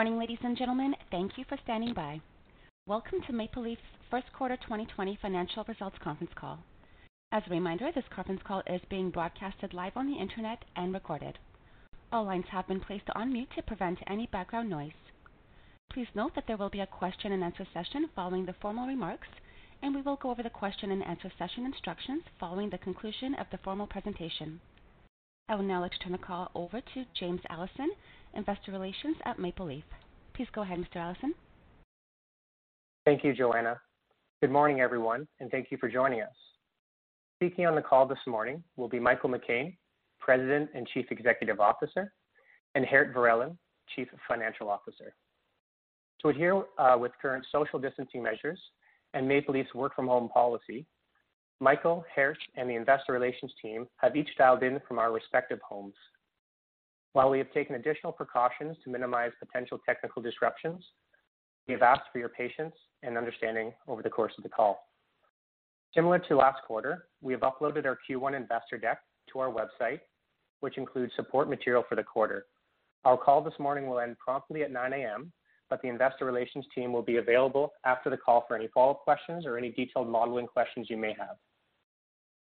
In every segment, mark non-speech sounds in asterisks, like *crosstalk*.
Morning, ladies and gentlemen. Thank you for standing by. Welcome to Maple Leaf's first quarter 2020 financial results conference call. As a reminder, this conference call is being broadcasted live on the internet and recorded. All lines have been placed on mute to prevent any background noise. Please note that there will be a question and answer session following the formal remarks, and we will go over the question and answer session instructions following the conclusion of the formal presentation. I would now like to turn the call over to James Allison, Investor Relations at Maple Leaf. Please go ahead, Mr. Allison. Thank you, Joanna. Good morning, everyone, and thank you for joining us. Speaking on the call this morning will be Michael McCain, President and Chief Executive Officer, and Geert Verellen, Chief Financial Officer. To adhere uh, with current social distancing measures and Maple Leaf's work from home policy, Michael, Geert, and the investor relations team have each dialed in from our respective homes. While we have taken additional precautions to minimize potential technical disruptions, we have asked for your patience and understanding over the course of the call. Similar to last quarter, we have uploaded our Q1 investor deck to our website, which includes support material for the quarter. Our call this morning will end promptly at 9:00 A.M., but the investor relations team will be available after the call for any follow-up questions or any detailed modeling questions you may have.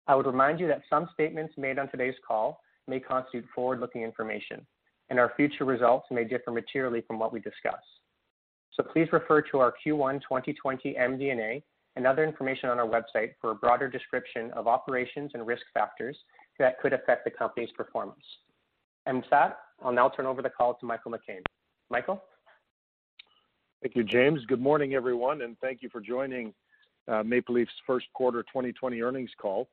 I would remind you that some statements made on today's call may constitute forward-looking information, and our future results may differ materially from what we discuss. So please refer to our Q1 2020 MD&A and other information on our website for a broader description of operations and risk factors that could affect the company's performance. And with that, I'll now turn over the call to Michael McCain. Michael? Thank you, James. Good morning, everyone, and thank you for joining uh, Maple Leaf's first quarter 2020 earnings call.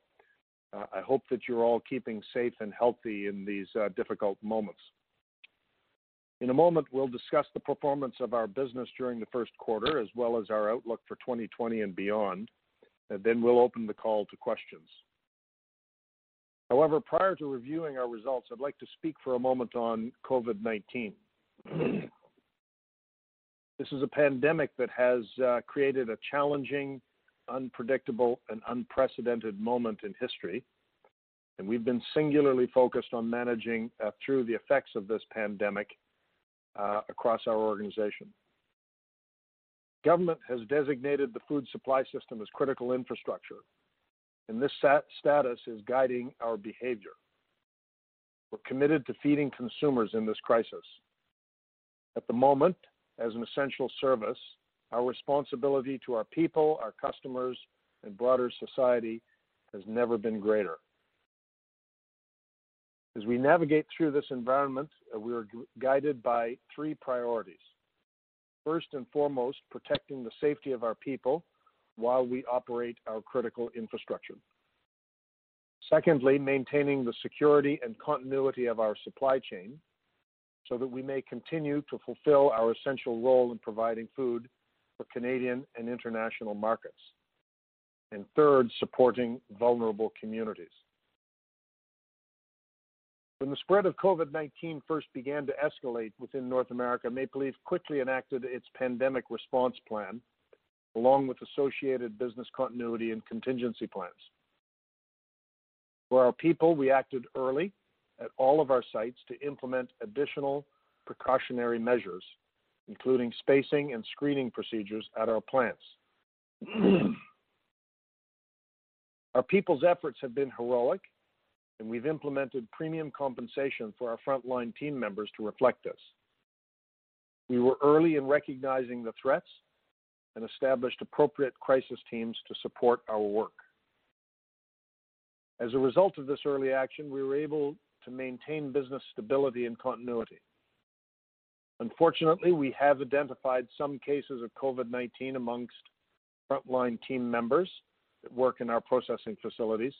I hope that you're all keeping safe and healthy in these uh, difficult moments. In a moment, we'll discuss the performance of our business during the first quarter, as well as our outlook for 2020 and beyond, and then we'll open the call to questions. However, prior to reviewing our results, I'd like to speak for a moment on COVID-19. *clears throat* This is a pandemic that has uh, created a challenging, unpredictable, and unprecedented moment in history, and we've been singularly focused on managing uh, through the effects of this pandemic uh, across our organization. Government has designated the food supply system as critical infrastructure, and this status is guiding our behavior. We're committed to feeding consumers in this crisis. At the moment, as an essential service, our responsibility to our people, our customers, and broader society has never been greater. As we navigate through this environment, uh, we are guided by three priorities. First and foremost, protecting the safety of our people while we operate our critical infrastructure. Secondly, maintaining the security and continuity of our supply chain so that we may continue to fulfill our essential role in providing food for Canadian and international markets. And Third, supporting vulnerable communities. When the spread of COVID-19 first began to escalate within North America, Maple Leaf quickly enacted its pandemic response plan, along with associated business continuity and contingency plans. For our people, we acted early at all of our sites to implement additional precautionary measures, including spacing and screening procedures at our plants. *clears throat* Our people's efforts have been heroic, and we've implemented premium compensation for our frontline team members to reflect this. We were early in recognizing the threats and established appropriate crisis teams to support our work. As a result of this early action, we were able to maintain business stability and continuity. Unfortunately, we have identified some cases of COVID-19 amongst frontline team members that work in our processing facilities.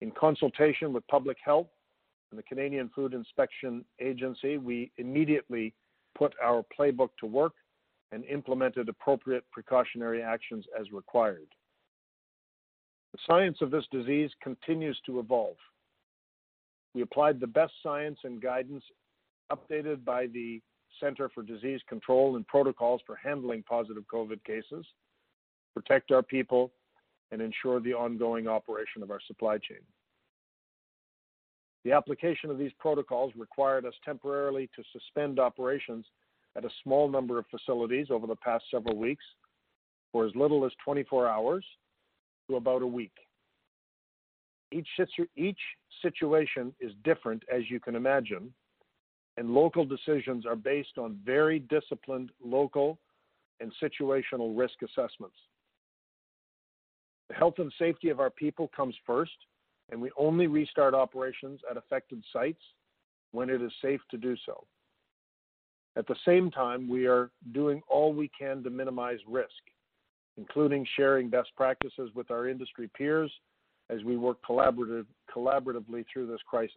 In consultation with public health and the Canadian Food Inspection Agency, we immediately put our playbook to work and implemented appropriate precautionary actions as required. The science of this disease continues to evolve. We applied the best science and guidance updated by the Center for Disease Control and protocols for handling positive COVID cases, protect our people, and ensure the ongoing operation of our supply chain. The application of these protocols required us temporarily to suspend operations at a small number of facilities over the past several weeks for as little as 24 hours to about a week. Each, situ- each situation is different, as you can imagine, and local decisions are based on very disciplined local and situational risk assessments. The health and safety of our people comes first, and we only restart operations at affected sites when it is safe to do so. At the same time, we are doing all we can to minimize risk, including sharing best practices with our industry peers as we work collaborative, collaboratively through this crisis.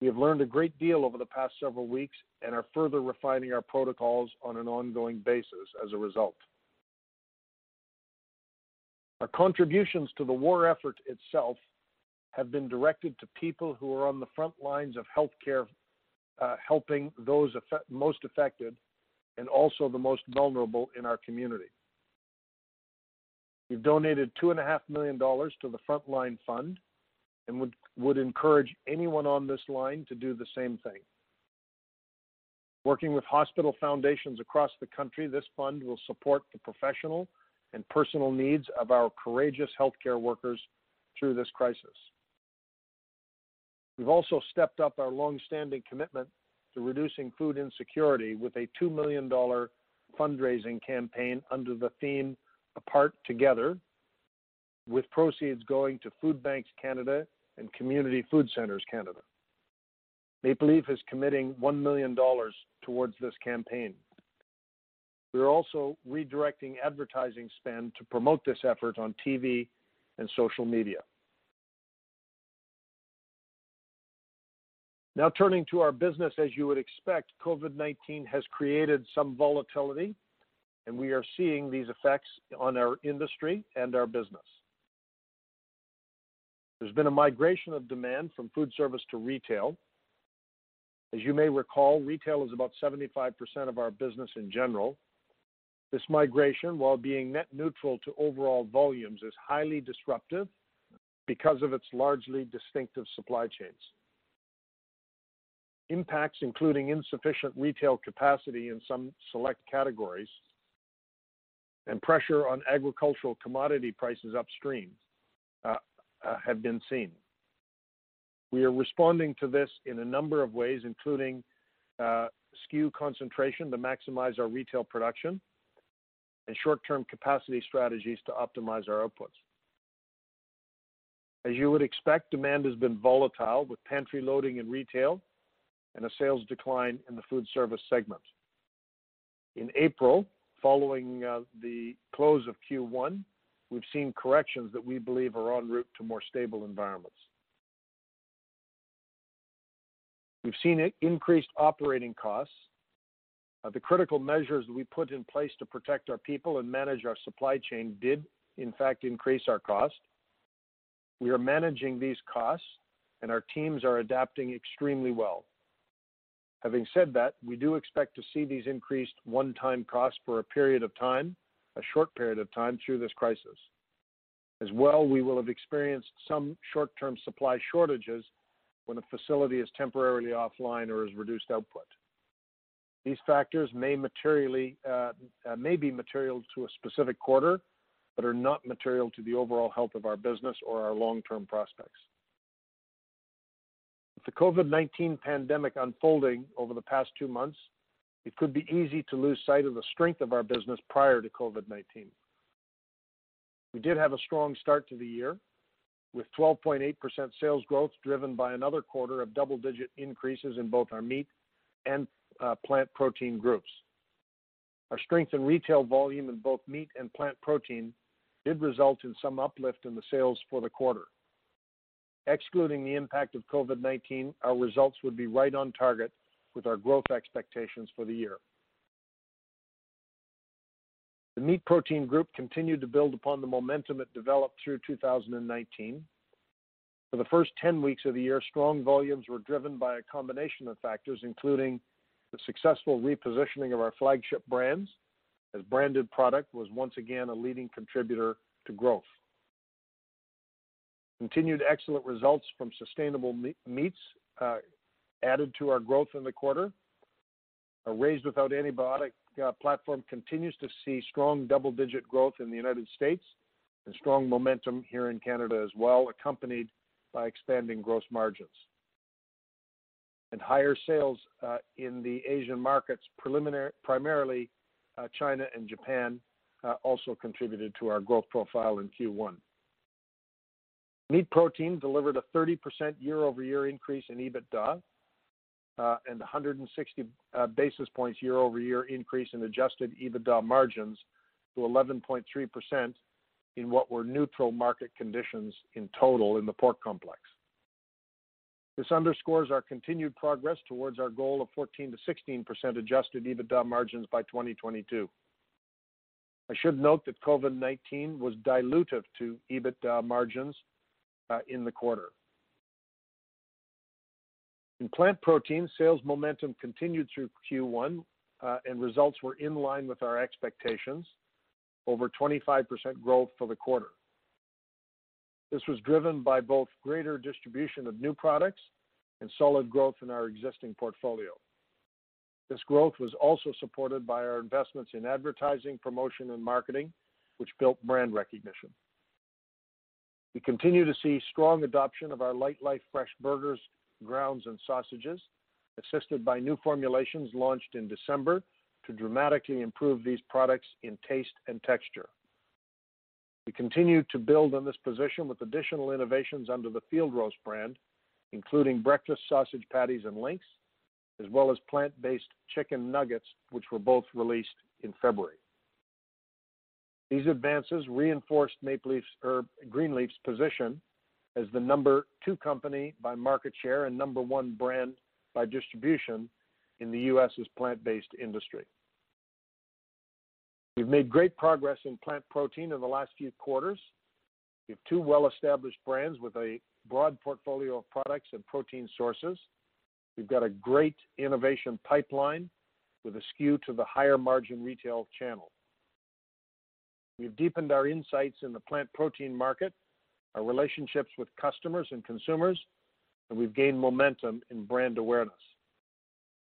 We have learned a great deal over the past several weeks and are further refining our protocols on an ongoing basis as a result. Our contributions to the war effort itself have been directed to people who are on the front lines of healthcare, uh, helping those effect- most affected and also the most vulnerable in our community. We've donated $2.5 million to the Frontline Fund and would, would encourage anyone on this line to do the same thing. Working with hospital foundations across the country, this fund will support the professional and personal needs of our courageous healthcare workers through this crisis. We've also stepped up our long-standing commitment to reducing food insecurity with a $2 million fundraising campaign under the theme Apart Together, with proceeds going to Food Banks Canada and Community Food Centres Canada. Maple Leaf is committing $1 million towards this campaign. We are also redirecting advertising spend to promote this effort on TV and social media. Now turning to our business, as you would expect, COVID-19 has created some volatility, and we are seeing these effects on our industry and our business. There's been a migration of demand from food service to retail. As you may recall, retail is about 75% of our business in general. This migration, while being net neutral to overall volumes, is highly disruptive because of its largely distinctive supply chains. Impacts including insufficient retail capacity in some select categories and pressure on agricultural commodity prices upstream uh, uh, have been seen. We are responding to this in a number of ways, including uh, SKU concentration to maximize our retail production and short-term capacity strategies to optimize our outputs. As you would expect, demand has been volatile with pantry loading in retail and a sales decline in the food service segment. In April, following uh, the close of Q1, we've seen corrections that we believe are en route to more stable environments. We've seen increased operating costs. Uh, the critical measures we put in place to protect our people and manage our supply chain did, in fact, increase our cost. We are managing these costs, and our teams are adapting extremely well. Having said that, we do expect to see these increased one-time costs for a period of time, a short period of time through this crisis. As well, we will have experienced some short-term supply shortages when a facility is temporarily offline or has reduced output. These factors may materially uh, uh, may be material to a specific quarter, but are not material to the overall health of our business or our long-term prospects. With the COVID-19 pandemic unfolding over the past two months, it could be easy to lose sight of the strength of our business prior to COVID-19. We did have a strong start to the year, with 12.8% sales growth driven by another quarter of double-digit increases in both our meat and uh, plant protein groups. Our strength in retail volume in both meat and plant protein did result in some uplift in the sales for the quarter. Excluding the impact of COVID-19, our results would be right on target with our growth expectations for the year. The Meat Protein Group continued to build upon the momentum it developed through 2019. For the first 10 weeks of the year, strong volumes were driven by a combination of factors, including the successful repositioning of our flagship brands, as branded product was once again a leading contributor to growth. Continued excellent results from sustainable meats uh, added to our growth in the quarter. Our Raised Without Antibiotics uh, platform continues to see strong double-digit growth in the United States and strong momentum here in Canada as well, accompanied by expanding gross margins. And higher sales uh, in the Asian markets, primarily uh, China and Japan, also contributed to our growth profile in Q1. Meat Protein delivered a 30% year-over-year increase in EBITDA, Uh, and 160 uh, basis points year-over-year increase in adjusted EBITDA margins to 11.3% in what were neutral market conditions in total in the pork complex. This underscores our continued progress towards our goal of 14%-16% adjusted EBITDA margins by 2022. I should note that COVID-19 was dilutive to EBITDA margins uh, in the quarter. In Plant Protein, sales momentum continued through Q1, uh, and results were in line with our expectations, over 25% growth for the quarter. This was driven by both greater distribution of new products and solid growth in our existing portfolio. This growth was also supported by our investments in advertising, promotion, and marketing, which built brand recognition. We continue to see strong adoption of our Lightlife fresh burgers, grounds, and sausages, assisted by new formulations launched in December to dramatically improve these products in taste and texture. We continue to build on this position with additional innovations under the Field Roast brand, including breakfast sausage patties and links, as well as plant-based chicken nuggets, which were both released in February. These advances reinforced Greenleaf's er, position as the number two company by market share and number one brand by distribution in the U.S.'s plant-based industry. We've made great progress in Plant Protein in the last few quarters. We have two well-established brands with a broad portfolio of products and protein sources. We've got a great innovation pipeline with a skew to the higher margin retail channel. We've deepened our insights in the plant protein market, our relationships with customers and consumers, and we've gained momentum in brand awareness.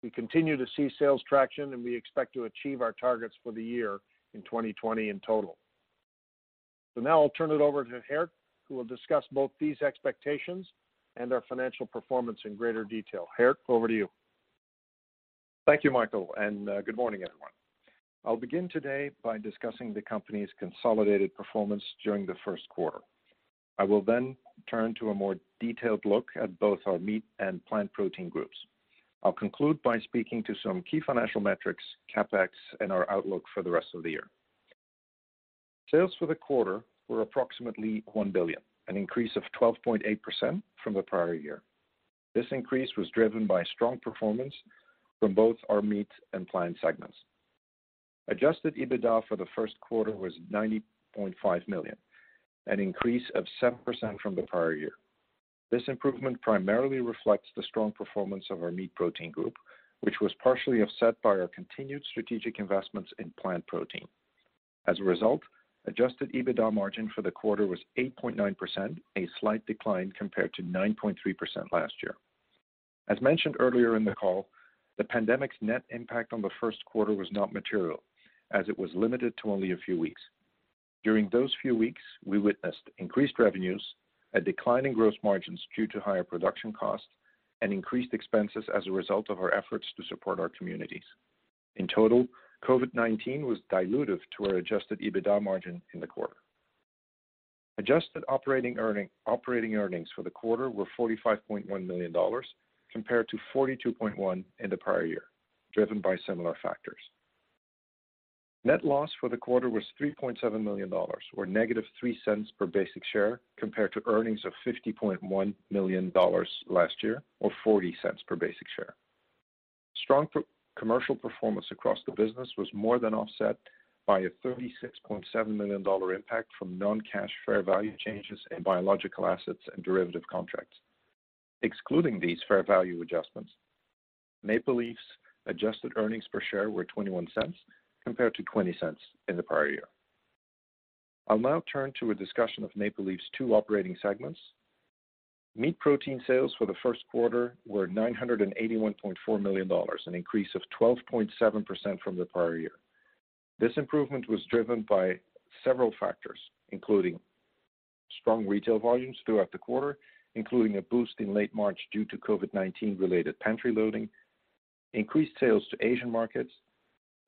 We continue to see sales traction, and we expect to achieve our targets for the year in 2020 in total. So Now I'll turn it over to Geert, who will discuss both these expectations and our financial performance in greater detail. Geert, over to you. Thank you, Michael, and uh, good morning, everyone. I'll begin today by discussing the company's consolidated performance during the first quarter. I will then turn to a more detailed look at both our Meat and Plant Protein groups. I'll conclude by speaking to some key financial metrics, CapEx, and our outlook for the rest of the year. Sales for the quarter were approximately 1 billion, an increase of 12.8% from the prior year. This increase was driven by strong performance from both our Meat and Plant segments. Adjusted EBITDA for the first quarter was 90.5 million, an increase of 7% from the prior year. This improvement primarily reflects the strong performance of our Meat Protein group, which was partially offset by our continued strategic investments in Plant Protein. As a result, adjusted EBITDA margin for the quarter was 8.9%, a slight decline compared to 9.3% last year. As mentioned earlier in the call, the pandemic's net impact on the first quarter was not material, as it was limited to only a few weeks. During those few weeks, we witnessed increased revenues, a decline in gross margins due to higher production costs, and increased expenses as a result of our efforts to support our communities. In total, COVID-19 was dilutive to our adjusted EBITDA margin in the quarter. Adjusted operating earnings for the quarter were 45.1 million dollars compared to 42.1 million in the prior year, driven by similar factors. Net loss for the quarter was 3.7 million dollars, or negative 3 cents per basic share, compared to earnings of 50.1 million dollars last year, or $0.40 per basic share. Strong commercial performance across the business was more than offset by a $36.7 million impact from non-cash fair value changes in biological assets and derivative contracts. Excluding these fair value adjustments, Maple Leaf's adjusted earnings per share were $0.21 compared to $0.20 in the prior year. I'll now turn to a discussion of Maple Leaf's two operating segments. Meat protein sales for the first quarter were $981.4 million, an increase of 12.7% from the prior year. This improvement was driven by several factors, including strong retail volumes throughout the quarter, including a boost in late March due to COVID-19 related pantry loading, increased sales to Asian markets,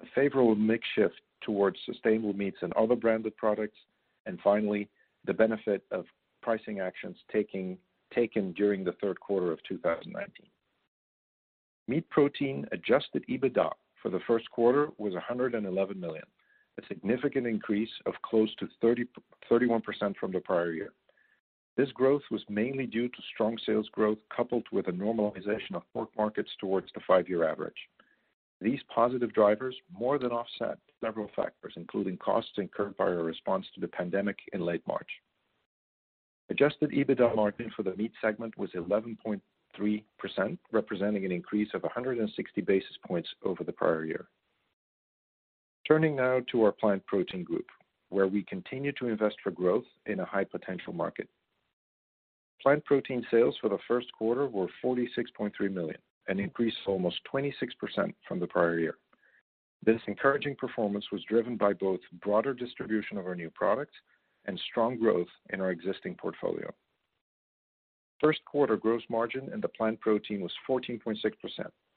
a favorable mix shift towards sustainable meats and other branded products, and finally, the benefit of pricing actions taken during the third quarter of 2019. Meat protein adjusted EBITDA for the first quarter was 111 million, a significant increase of close to 31% from the prior year. This growth was mainly due to strong sales growth coupled with a normalization of pork markets towards the five-year average. These positive drivers more than offset several factors, including costs incurred by our response to the pandemic in late March. Adjusted EBITDA margin for the meat segment was 11.3%, representing an increase of 160 basis points over the prior year. Turning now to our plant protein group, where we continue to invest for growth in a high potential market. Plant protein sales for the first quarter were $46.3 million, an increase of almost 26% from the prior year. This encouraging performance was driven by both broader distribution of our new products and strong growth in our existing portfolio. First quarter gross margin in the plant protein was 14.6%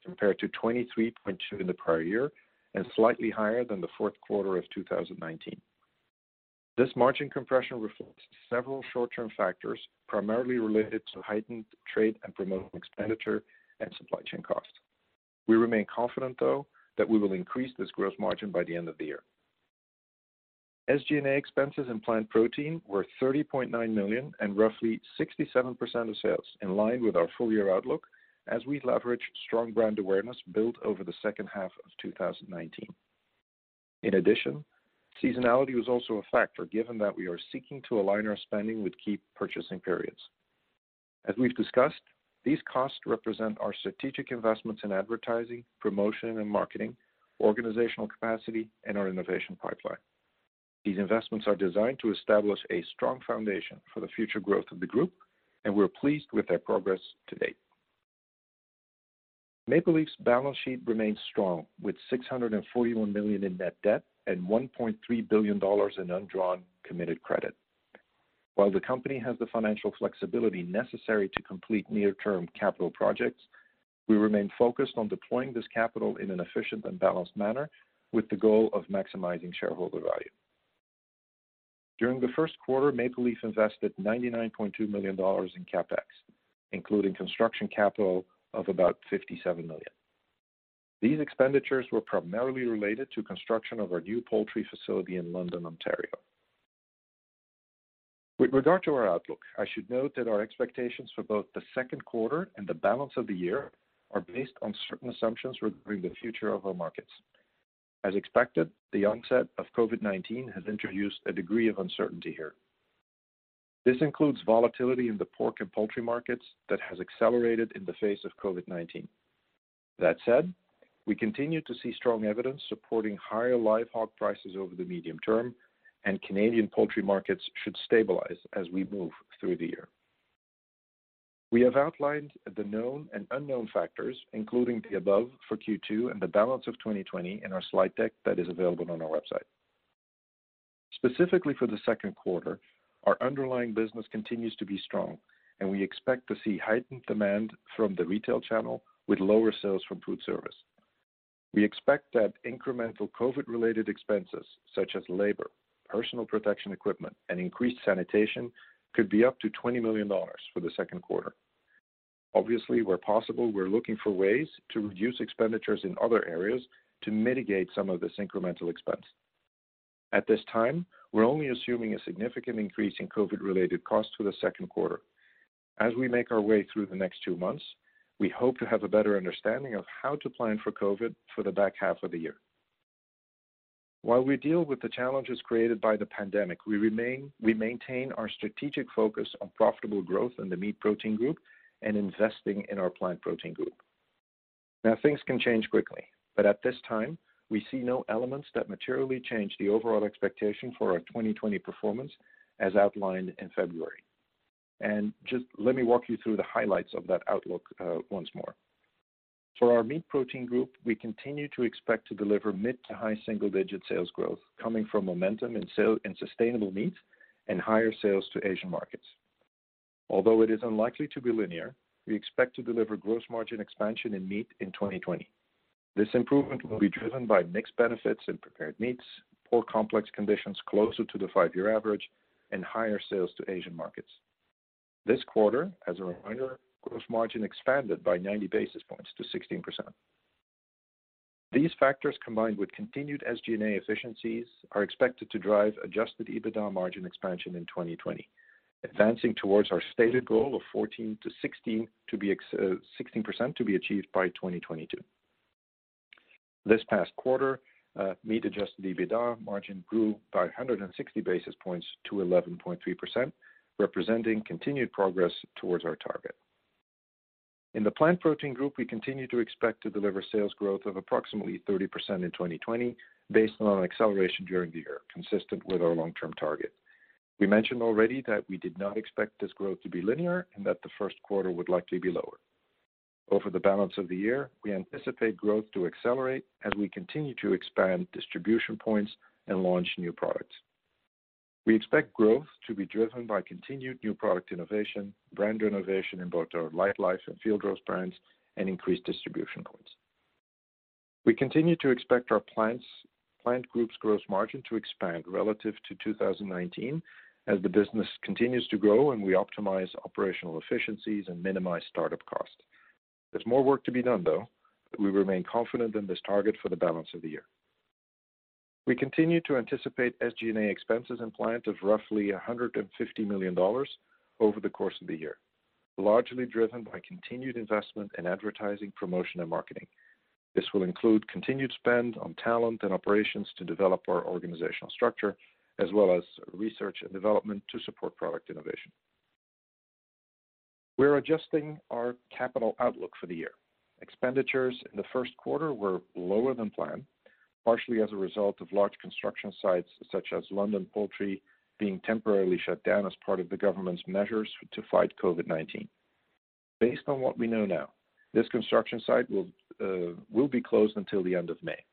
compared to 23.2 in the prior year and slightly higher than the fourth quarter of 2019. This margin compression reflects several short-term factors, primarily related to heightened trade and promotional expenditure and supply chain costs. We remain confident, though, that we will increase this gross margin by the end of the year. SG&A expenses in plant protein were 30.9 million and roughly 67% of sales, in line with our full-year outlook as we leverage strong brand awareness built over the second half of 2019. In addition, seasonality was also a factor given that we are seeking to align our spending with key purchasing periods. As we've discussed, these costs represent our strategic investments in advertising, promotion and marketing, organizational capacity, and our innovation pipeline. These investments are designed to establish a strong foundation for the future growth of the group, and we're pleased with their progress to date. Maple Leaf's balance sheet remains strong, with 641 million in net debt and $1.3 billion in undrawn committed credit. While the company has the financial flexibility necessary to complete near-term capital projects, we remain focused on deploying this capital in an efficient and balanced manner with the goal of maximizing shareholder value. During the first quarter, Maple Leaf invested $99.2 million in CapEx, including construction capital of about 57 million. These expenditures were primarily related to construction of our new poultry facility in London, Ontario. With regard to our outlook, I should note that our expectations for both the second quarter and the balance of the year are based on certain assumptions regarding the future of our markets. As expected, the onset of COVID-19 has introduced a degree of uncertainty here. This includes volatility in the pork and poultry markets that has accelerated in the face of COVID-19. That said, we continue to see strong evidence supporting higher live hog prices over the medium term, and Canadian poultry markets should stabilize as we move through the year. We have outlined the known and unknown factors, including the above for Q2 and the balance of 2020 in our slide deck that is available on our website. Specifically for the second quarter, our underlying business continues to be strong, and we expect to see heightened demand from the retail channel with lower sales from food service. We expect that incremental COVID-related expenses such as labor, personal protection equipment, and increased sanitation could be up to $20 million for the second quarter. Obviously, where possible, we're looking for ways to reduce expenditures in other areas to mitigate some of this incremental expense. At this time, we're only assuming a significant increase in COVID-related costs for the second quarter. As we make our way through the next two months, we hope to have a better understanding of how to plan for COVID for the back half of the year. While we deal with the challenges created by the pandemic, we remain we maintain our strategic focus on profitable growth in the Meat Protein Group and investing in our Plant Protein Group. Now, things can change quickly, but at this time, we see no elements that materially change the overall expectation for our 2020 performance as outlined in February. And just let me walk you through the highlights of that outlook uh, once more. For our Meat Protein Group, we continue to expect to deliver mid to high single-digit sales growth coming from momentum in sustainable meats and higher sales to Asian markets. Although it is unlikely to be linear, we expect to deliver gross margin expansion in meat in 2020. This improvement will be driven by mixed benefits in prepared meats, pork complex conditions closer to the five-year average, and higher sales to Asian markets. This quarter, as a reminder, gross margin expanded by 90 basis points to 16%. These factors, combined with continued SG&A efficiencies, are expected to drive adjusted EBITDA margin expansion in 2020, advancing towards our stated goal of 14%-16% uh, to be achieved by 2022. This past quarter, uh, meat adjusted EBITDA margin grew by 160 basis points to 11.3%, representing continued progress towards our target. In the Plant Protein Group, we continue to expect to deliver sales growth of approximately 30% in 2020 based on an acceleration during the year, consistent with our long-term target. We mentioned already that we did not expect this growth to be linear and that the first quarter would likely be lower. Over the balance of the year, we anticipate growth to accelerate as we continue to expand distribution points and launch new products. We expect growth to be driven by continued new product innovation, brand renovation in both our Lightlife and Field Roast brands, and increased distribution points. We continue to expect our Plant Group's gross margin to expand relative to 2019 as the business continues to grow and we optimize operational efficiencies and minimize startup costs. There's more work to be done, though, but we remain confident in this target for the balance of the year. We continue to anticipate SG&A expenses in Plant of roughly 150 million dollars over the course of the year, largely driven by continued investment in advertising, promotion, and marketing. This will include continued spend on talent and operations to develop our organizational structure, as well as research and development to support product innovation. We're adjusting our capital outlook for the year. Expenditures in the first quarter were lower than planned, partially as a result of large construction sites such as London Poultry being temporarily shut down as part of the government's measures to fight COVID-19. Based on what we know now, this construction site will uh, will be closed until the end of May.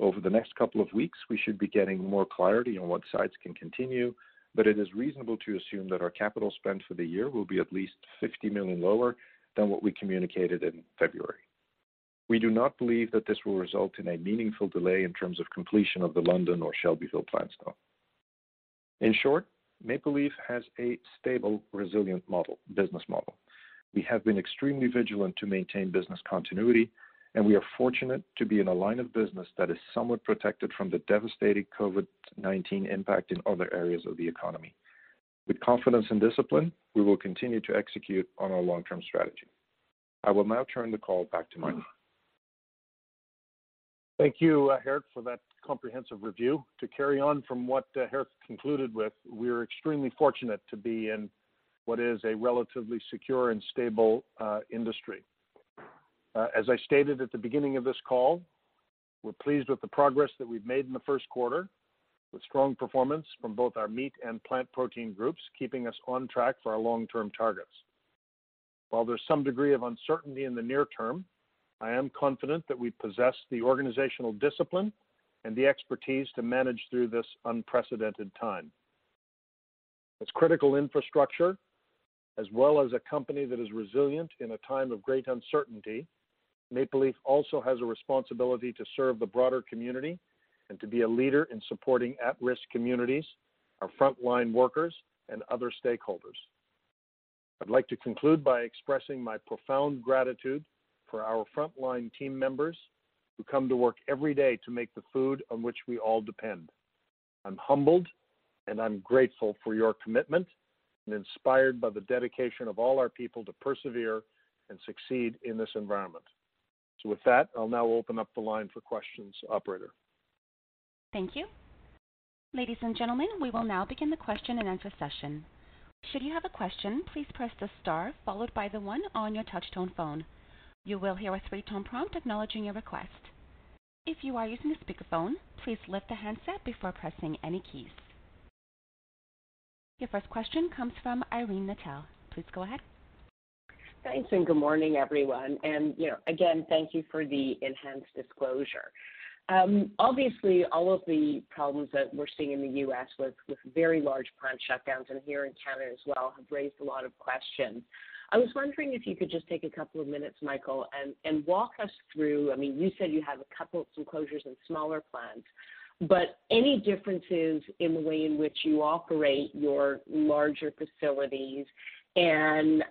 Over the next couple of weeks, we should be getting more clarity on what sites can continue, but it is reasonable to assume that our capital spend for the year will be at least 50 million lower than what we communicated in February. We do not believe that this will result in a meaningful delay in terms of completion of the London or Shelbyville plants, though. In short, Maple Leaf has a stable, resilient model, business model. We have been extremely vigilant to maintain business continuity, and we are fortunate to be in a line of business that is somewhat protected from the devastating COVID-19 impact in other areas of the economy. With confidence and discipline, we will continue to execute on our long-term strategy. I will now turn the call back to Mike. Thank you, uh, Geert, for that comprehensive review. To carry on from what uh, Geert concluded with, we are extremely fortunate to be in what is a relatively secure and stable uh, industry. Uh, As I stated at the beginning of this call, we're pleased with the progress that we've made in the first quarter, with strong performance from both our Meat and Plant Protein Groups, keeping us on track for our long-term targets. While there's some degree of uncertainty in the near term, I am confident that we possess the organizational discipline and the expertise to manage through this unprecedented time. As critical infrastructure, as well as a company that is resilient in a time of great uncertainty, Maple Leaf also has a responsibility to serve the broader community and to be a leader in supporting at-risk communities, our frontline workers, and other stakeholders. I'd like to conclude by expressing my profound gratitude for our frontline team members who come to work every day to make the food on which we all depend. I'm humbled, and I'm grateful for your commitment and inspired by the dedication of all our people to persevere and succeed in this environment. So, with that, I'll now open up the line for questions. Operator. Thank you. Ladies and gentlemen, we will now begin the question-and-answer session. Should you have a question, please press the star followed by the one on your touch-tone phone. You will hear a three-tone prompt acknowledging your request. If you are using a speakerphone, please lift the handset before pressing any keys. Your first question comes from Irene Nattel. Please go ahead. Thanks, and good morning, everyone. And, you know, again, thank you for the enhanced disclosure. Um, obviously, all of the problems that we're seeing in the U.S. with very large plant shutdowns and here in Canada as well have raised a lot of questions. I was wondering if you could just take a couple of minutes, Michael, and walk us through. I mean, you said you have a couple, of some closures in smaller plants, but any differences in the way in which you operate your larger facilities? And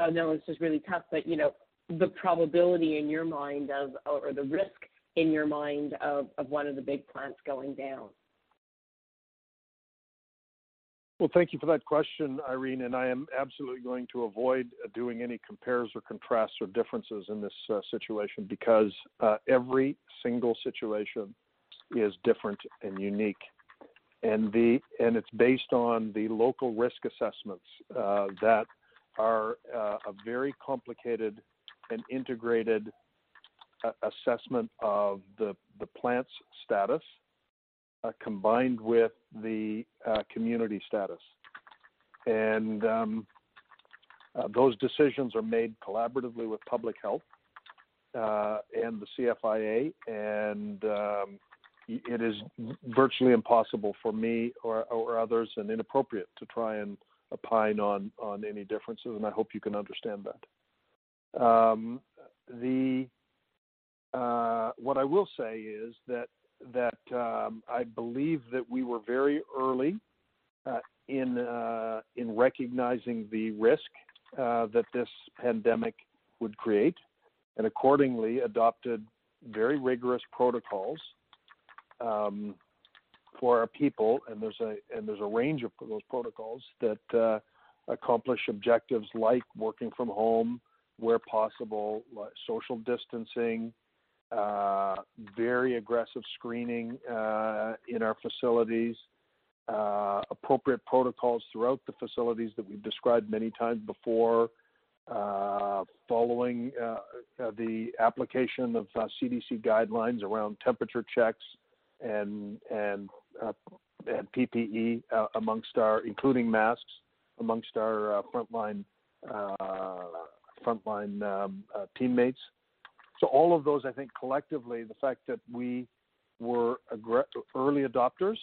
I know this is really tough, but you know, the probability in your mind of, or the risk in your mind of one of the big plants going down. Well, thank you for that question, Irene, and I am absolutely going to avoid uh, doing any compares or contrasts or differences in this uh, situation because uh, every single situation is different and unique. And the, and it's based on the local risk assessments that are a very complicated and integrated assessment of the plant's status Uh, combined with the uh, community status. And um, uh, those decisions are made collaboratively with public health and the CFIA. And um, it is virtually impossible for me or others and inappropriate to try and opine on on any differences, and I hope you can understand that. Um, the What I will say is that Um, I believe that we were very early uh, in uh, in recognizing the risk uh, that this pandemic would create and accordingly adopted very rigorous protocols um, for our people. And there's a range of those protocols that accomplish objectives like working from home where possible, like social distancing, Uh, very aggressive screening uh, in our facilities, uh, appropriate protocols throughout the facilities that we've described many times before, following the application of CDC guidelines around temperature checks and and PPE, amongst our, including masks, amongst our frontline um, teammates. So all of those, I think collectively, the fact that we were early adopters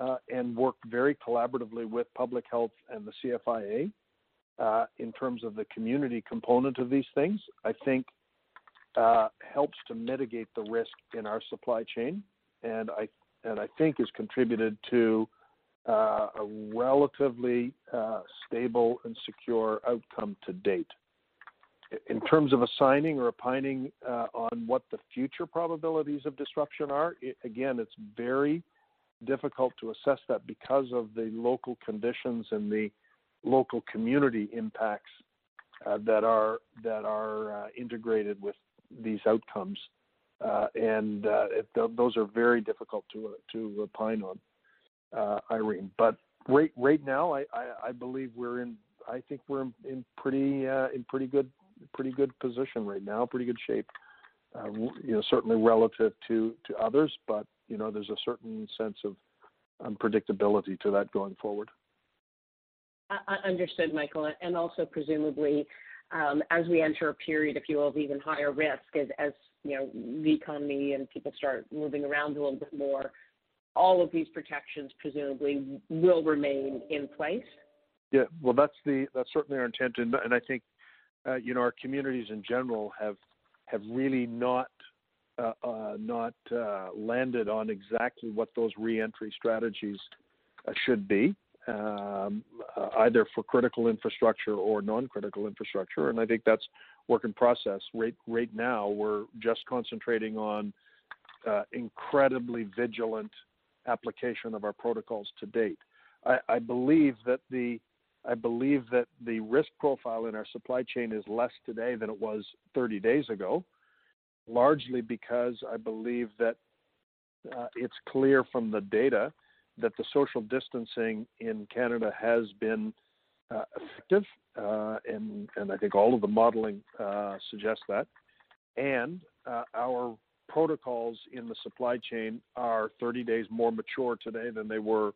uh, and worked very collaboratively with public health and the CFIA uh, in terms of the community component of these things, I think uh, helps to mitigate the risk in our supply chain. And I and I think has contributed to a relatively stable and secure outcome to date. In terms of assigning or opining uh, on what the future probabilities of disruption are, again, it's very difficult to assess that because of the local conditions and the local community impacts uh, that are that are uh, integrated with these outcomes. And those are very difficult to to opine on, Irene. But right right now, I believe we're in I think we're in, in pretty uh, in pretty good position right now, pretty good shape. Uh, you know, certainly relative to to others, but you know, there's a certain sense of unpredictability to that going forward. I Understood, Michael. And also presumably, um, as we enter a period, if you will, of even higher risk as you know, the economy and people start moving around a little bit more, all of these protections presumably will remain in place. Yeah. Well, that's certainly our intent. And I think, Uh, you know, our communities in general have have really not uh, uh, not landed on exactly what those reentry strategies should be, um, either for critical infrastructure or non-critical infrastructure. And I think that's work in process. Right now, we're just concentrating on incredibly vigilant application of our protocols to date. I believe that the risk profile in our supply chain is less today than it was 30 days ago, largely because I believe that uh, it's clear from the data that the social distancing in Canada has been uh, effective, uh, and and I think all of the modeling uh, suggests that. And uh, our protocols in the supply chain are 30 days more mature today than they were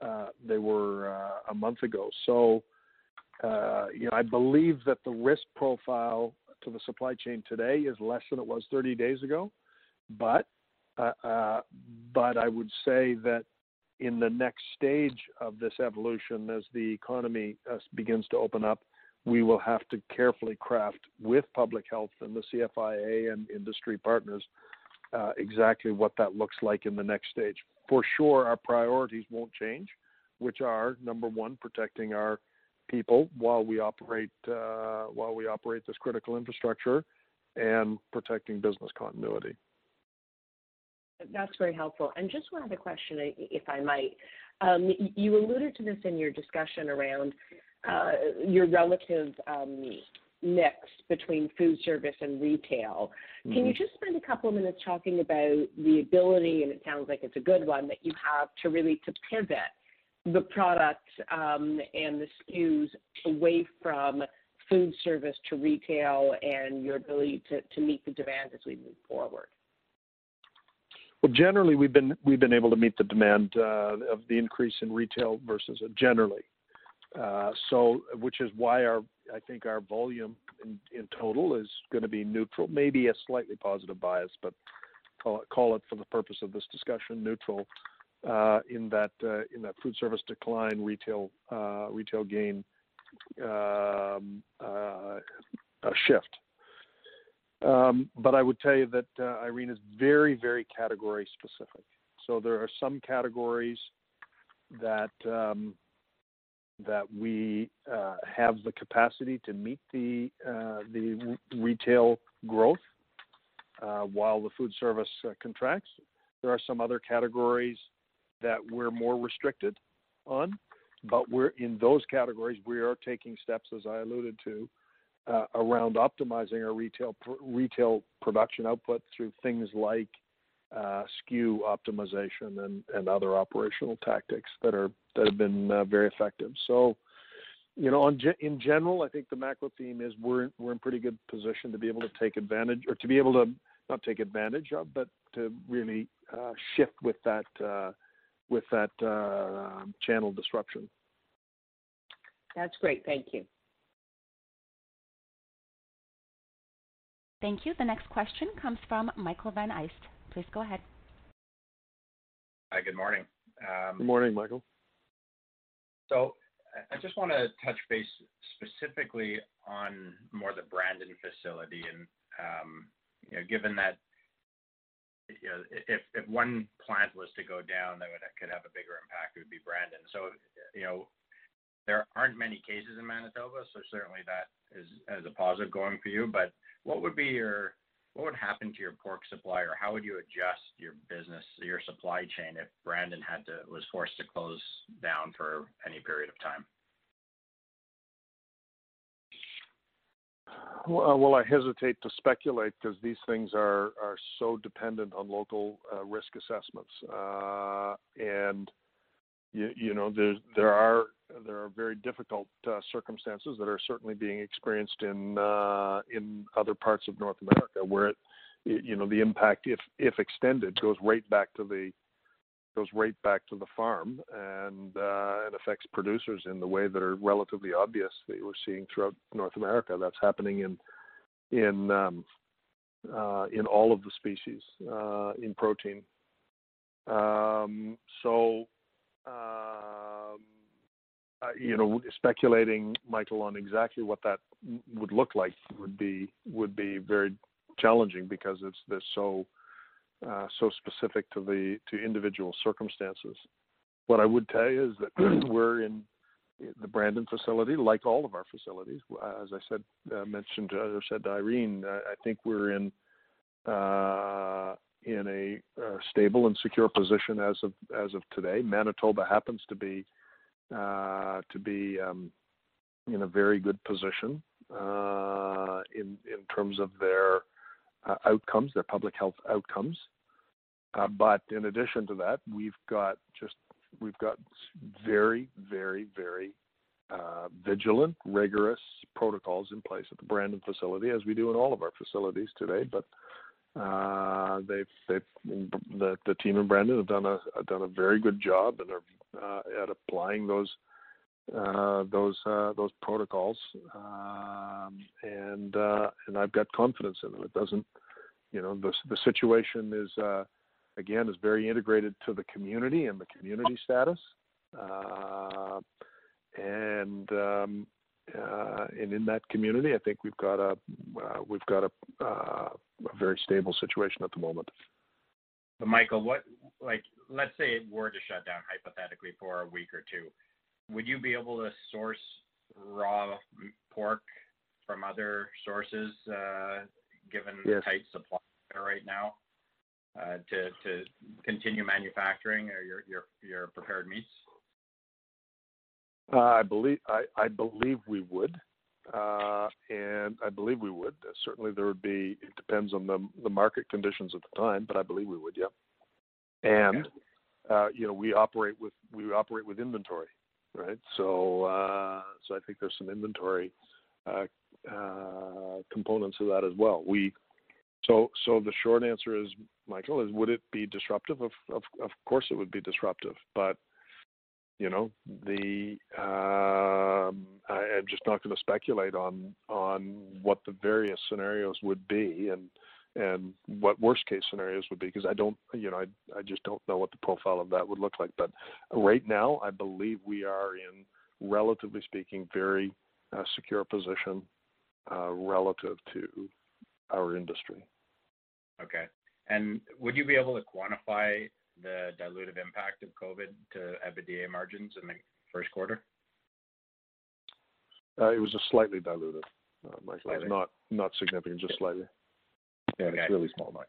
uh, they were uh, a month ago. So, you know, I believe that the risk profile to the supply chain today is less than it was 30 days ago, but but I would say that in the next stage of this evolution, as the economy uh, begins to open up, we will have to carefully craft with public health and the CFIA and industry partners uh, exactly what that looks like in the next stage. For sure, our priorities won't change, which are number one, protecting our people while we operate uh, while we operate this critical infrastructure, and protecting business continuity. That's very helpful. And just one other question, if I might. Um, you alluded to this in your discussion around uh, your relative um, mix between food service and retail. Mm-hmm. Can you mm-hmm. just spend a couple of minutes talking about the ability, and it sounds like it's a good one, that you have to really to pivot the product um, and the SKUs away from food service to retail and your ability to, to meet the demand as we move forward? Well, generally, we've been we've been able to meet the demand uh, of the increase in retail versus uh, generally. Uh, so, which is why our I think our volume in, in total is going to be neutral, maybe a slightly positive bias, but call it, call it for the purpose of this discussion neutral. Uh, in that uh, in that food service decline, retail uh, retail gain um, uh, shift. Um, but I would tell you that Irene is very, very category specific. So there are some categories that um, that we uh, have the capacity to meet the uh, the retail growth uh, while the food service contracts. There are some other categories that we're more restricted on, but we're in those categories we are taking steps, as I alluded to, around optimizing our retail retail production output through things like uh, SKU optimization and, and other operational tactics that are that have been uh, very effective. So, you know, on, in general, I think the macro theme is we're we're in pretty good position to be able to take advantage or to be able to not take advantage of, but to really uh, shift with that uh, with that uh, channel disruption. That's great. Thank you. Thank you. The next question comes from Michael Van Aelst. Please go ahead. Hi, good morning. Um, good morning, Michael. So I just want to touch base specifically on more the Brandon facility and, um, you know, given that, you know, if one plant was to go down, that could have a bigger impact, it would be Brandon. So, you know, there aren't many cases in Manitoba, so certainly that is a positive going for you. But what would be your what would happen to your pork supply, or how would you adjust your business, your supply chain, if Brandon had to was forced to close down for any period of time? Well, I hesitate to speculate because these things are are so dependent on local uh, risk assessments, uh, and you, you know there there are there are very difficult uh, circumstances that are certainly being experienced in uh, in other parts of North America, where it, you know the impact, if if extended, goes right back to the goes right back to the farm and uh, and affects producers in the way that are relatively obvious that we're seeing throughout North America. That's happening in in um, uh, in all of the species uh, in protein. Um, so. Um, uh, you know, speculating, Michael, on exactly what that would look like would be would be very challenging because it's this so uh, so specific to the to individual circumstances. What I would tell you is that *clears throat* we're in the Brandon facility, like all of our facilities. As I said, uh, mentioned or said to Irene, I think we're in uh, in a uh, stable and secure position as of as of today. Manitoba happens to be uh, to be um, in a very good position uh, in in terms of their uh, outcomes, their public health outcomes. But in addition to that, we've got just we've got very, very, very vigilant, rigorous protocols in place at the Brandon facility, as we do in all of our facilities today. But uh, they've, they've the, the team in Brandon have done a done a very good job and are uh, at applying those uh, those uh, those protocols, um, and uh, and I've got confidence in them. It doesn't, you know, the the situation is uh, again is very integrated to the community and the community status, uh, and um, uh, and in that community, I think we've got a uh, we've got a, uh, a very stable situation at the moment. But Michael, what like let's say it were to shut down hypothetically for a week or two, would you be able to source raw pork from other sources, uh, given yes. tight supply right now, uh, to to continue manufacturing or your your your prepared meats? Uh, I believe I, I believe we would, uh, and I believe we would. Uh, certainly, there would be. It depends on the the market conditions at the time, but I believe we would. Yeah, and uh, you know we operate with we operate with inventory, right? So uh, so I think there's some inventory uh, components of that as well. We so so the short answer is, Michael, is would it be disruptive? Of of, of course it would be disruptive, but you know the um, I, am just not going to speculate on on what the various scenarios would be and and what worst case scenarios would be because I don't you know I I just don't know what the profile of that would look like. But right now, I believe we are in relatively speaking very uh, secure position uh, relative to our industry. Okay. And would you be able to quantify the dilutive impact of COVID to EBITDA margins in the first quarter? Uh, it was just slightly dilutive, uh, Michael. Slightly. Not not significant, just slightly. Yeah, it's really small, Mike.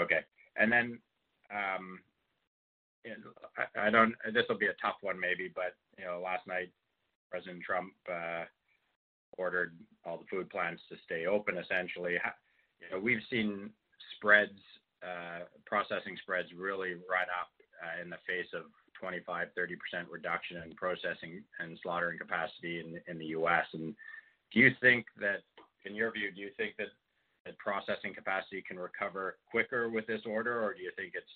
Okay. And then, um, I, I don't. This will be a tough one, maybe, but you know, last night President Trump uh, ordered all the food plants to stay open. Essentially, you know, we've seen spreads processing spreads really run up uh, in the face of 25, 30% reduction in processing and slaughtering capacity in, in the U.S. And do you think that, in your view, do you think that, that processing capacity can recover quicker with this order, or do you think it's,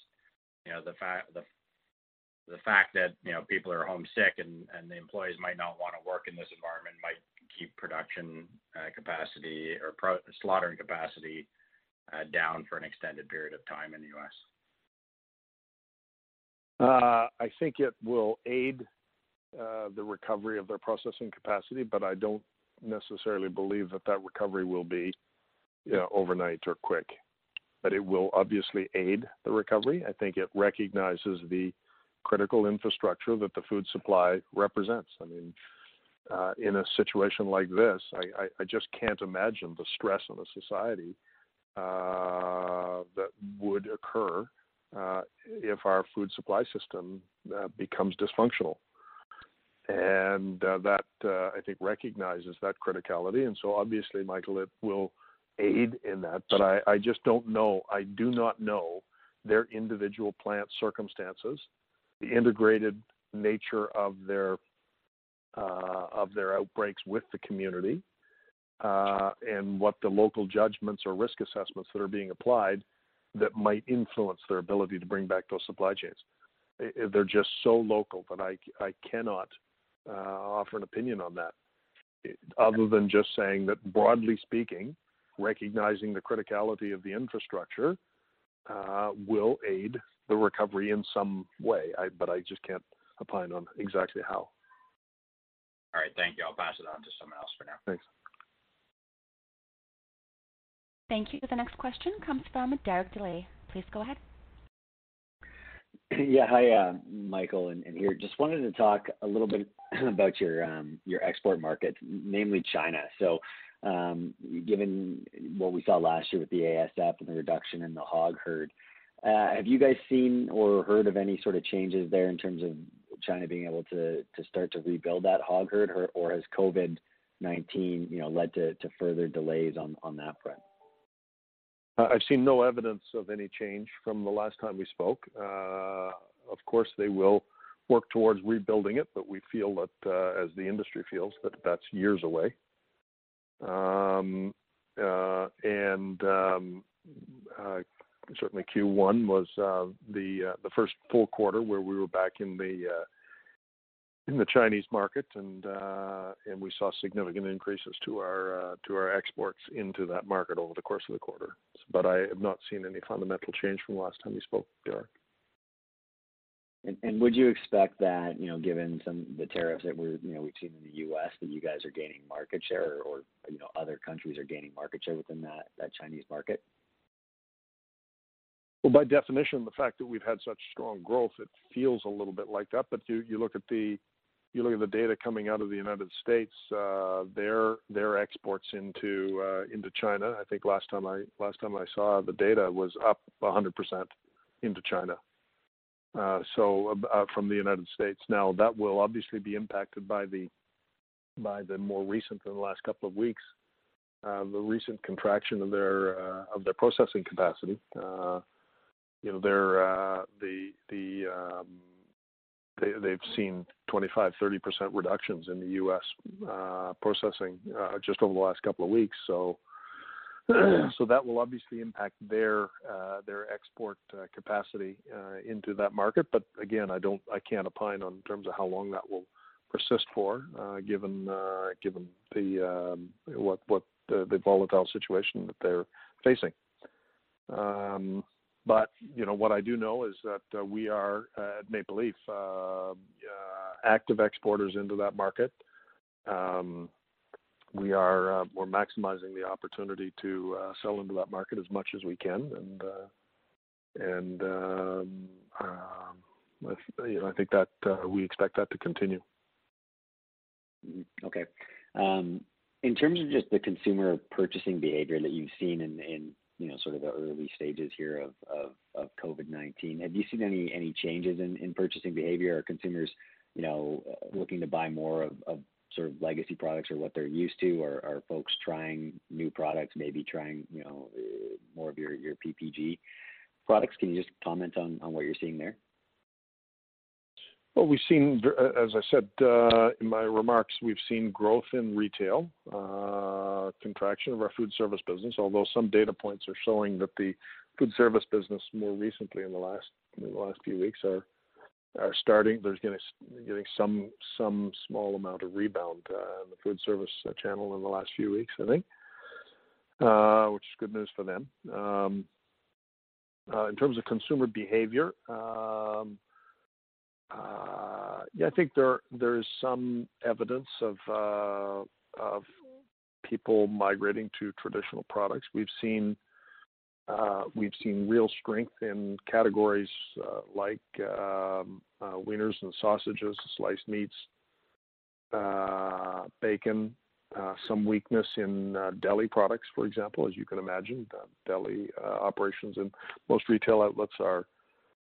you know, the fact the the fact that you know people are homesick and, and the employees might not want to work in this environment might keep production uh, capacity or pro- slaughtering capacity uh, down for an extended period of time in the U.S.? Uh, I think it will aid uh, the recovery of their processing capacity, but I don't necessarily believe that that recovery will be overnight or quick. But it will obviously aid the recovery. I think it recognizes the critical infrastructure that the food supply represents. I mean, in a situation like this, I, I, just can't imagine the stress on a society that would occur uh, if our food supply system uh, becomes dysfunctional. And uh, that, uh, I think, recognizes that criticality. And so, obviously, Michael, it will aid in that. But I, I just don't know. I do not know their individual plant circumstances, the integrated nature of their uh, of their outbreaks with the community, uh, and what the local judgments or risk assessments that are being applied that might influence their ability to bring back those supply chains. They're just so local that I, I cannot uh, offer an opinion on that, other than just saying that broadly speaking, recognizing the criticality of the infrastructure uh, will aid the recovery in some way. I, but I just can't opine on exactly how. All right, thank you. I'll pass it on to someone else for now. Thanks. Thank you. The next question comes from Derek Dley. Please go ahead. Yeah. Hi, uh, Michael, and here. Just wanted to talk a little bit *clears throat* about your um, your export markets, namely China. So, um, given what we saw last year with the ASF and the reduction in the hog herd, uh, have you guys seen or heard of any sort of changes there in terms of China being able to start to rebuild that hog herd, or, has COVID nineteen, you know, led to, further delays on that front? Uh, I've seen no evidence of any change from the last time we spoke. Uh, of course, they will work towards rebuilding it, but we feel that, uh, as the industry feels, that that's years away. Um, and um, certainly Q1 was the the first full quarter where we were back in the in the Chinese market, and and we saw significant increases to our to our exports into that market over the course of the quarter. I have not seen any fundamental change from the last time we spoke, Derek. And, and would you expect that, you know, given some of the tariffs that we're, you know, we've seen in the U.S., that you guys are gaining market share or, you know, other countries are gaining market share within that, that Chinese market? Well, by definition, the fact that we've had such strong growth, it feels a little bit like that. But you, you look at the data coming out of the United States, uh, their their exports into uh, into China, I think last time I last time I saw the data was up 100% into China, uh, so from the United States. Now, that will obviously be impacted by the by the more recent than the last couple of weeks, the recent contraction of their of their processing capacity. You know, um, they've seen 25%-30% reductions in the U.S. Uh, processing uh, just over the last couple of weeks. So, *clears throat* so that will obviously impact their uh, their export capacity into that market. But again, I don't, I can't opine on terms of how long that will persist for, given given um, the volatile situation that they're facing. Um, But you know, what I do know is that uh, we are uh, at Maple Leaf uh, active exporters into that market. Um, we're we're maximizing the opportunity to sell into that market as much as we can. and and um, You know, I think that we expect that to continue. Mm-hmm. Okay. Um, in terms of just the consumer purchasing behavior that you've seen in you know sort of the early stages here of of, of COVID-19, have you seen any any changes in in purchasing behavior? Are consumers you know looking to buy more of of sort of legacy products or what they're used to? Or are folks trying new products, maybe trying you know more of your your PPG products? Can you just comment on, on what you're seeing there? Well, we've seen, uh, as I said, uh, in my remarks, we've seen growth in retail, uh, contraction of our food service business, although some data points are showing that the food service business more recently in the last in the last few weeks are are starting. There's getting some some small amount of rebound in the food service channel in the last few weeks, I think, which is good news for them. Um, in terms of consumer behavior, um, Uh, yeah, I think there there is some evidence of uh, of people migrating to traditional products. We've seen uh, real strength in categories like um, wieners and sausages, sliced meats, bacon, some weakness in deli products, for example. As you can imagine, deli operations in most retail outlets are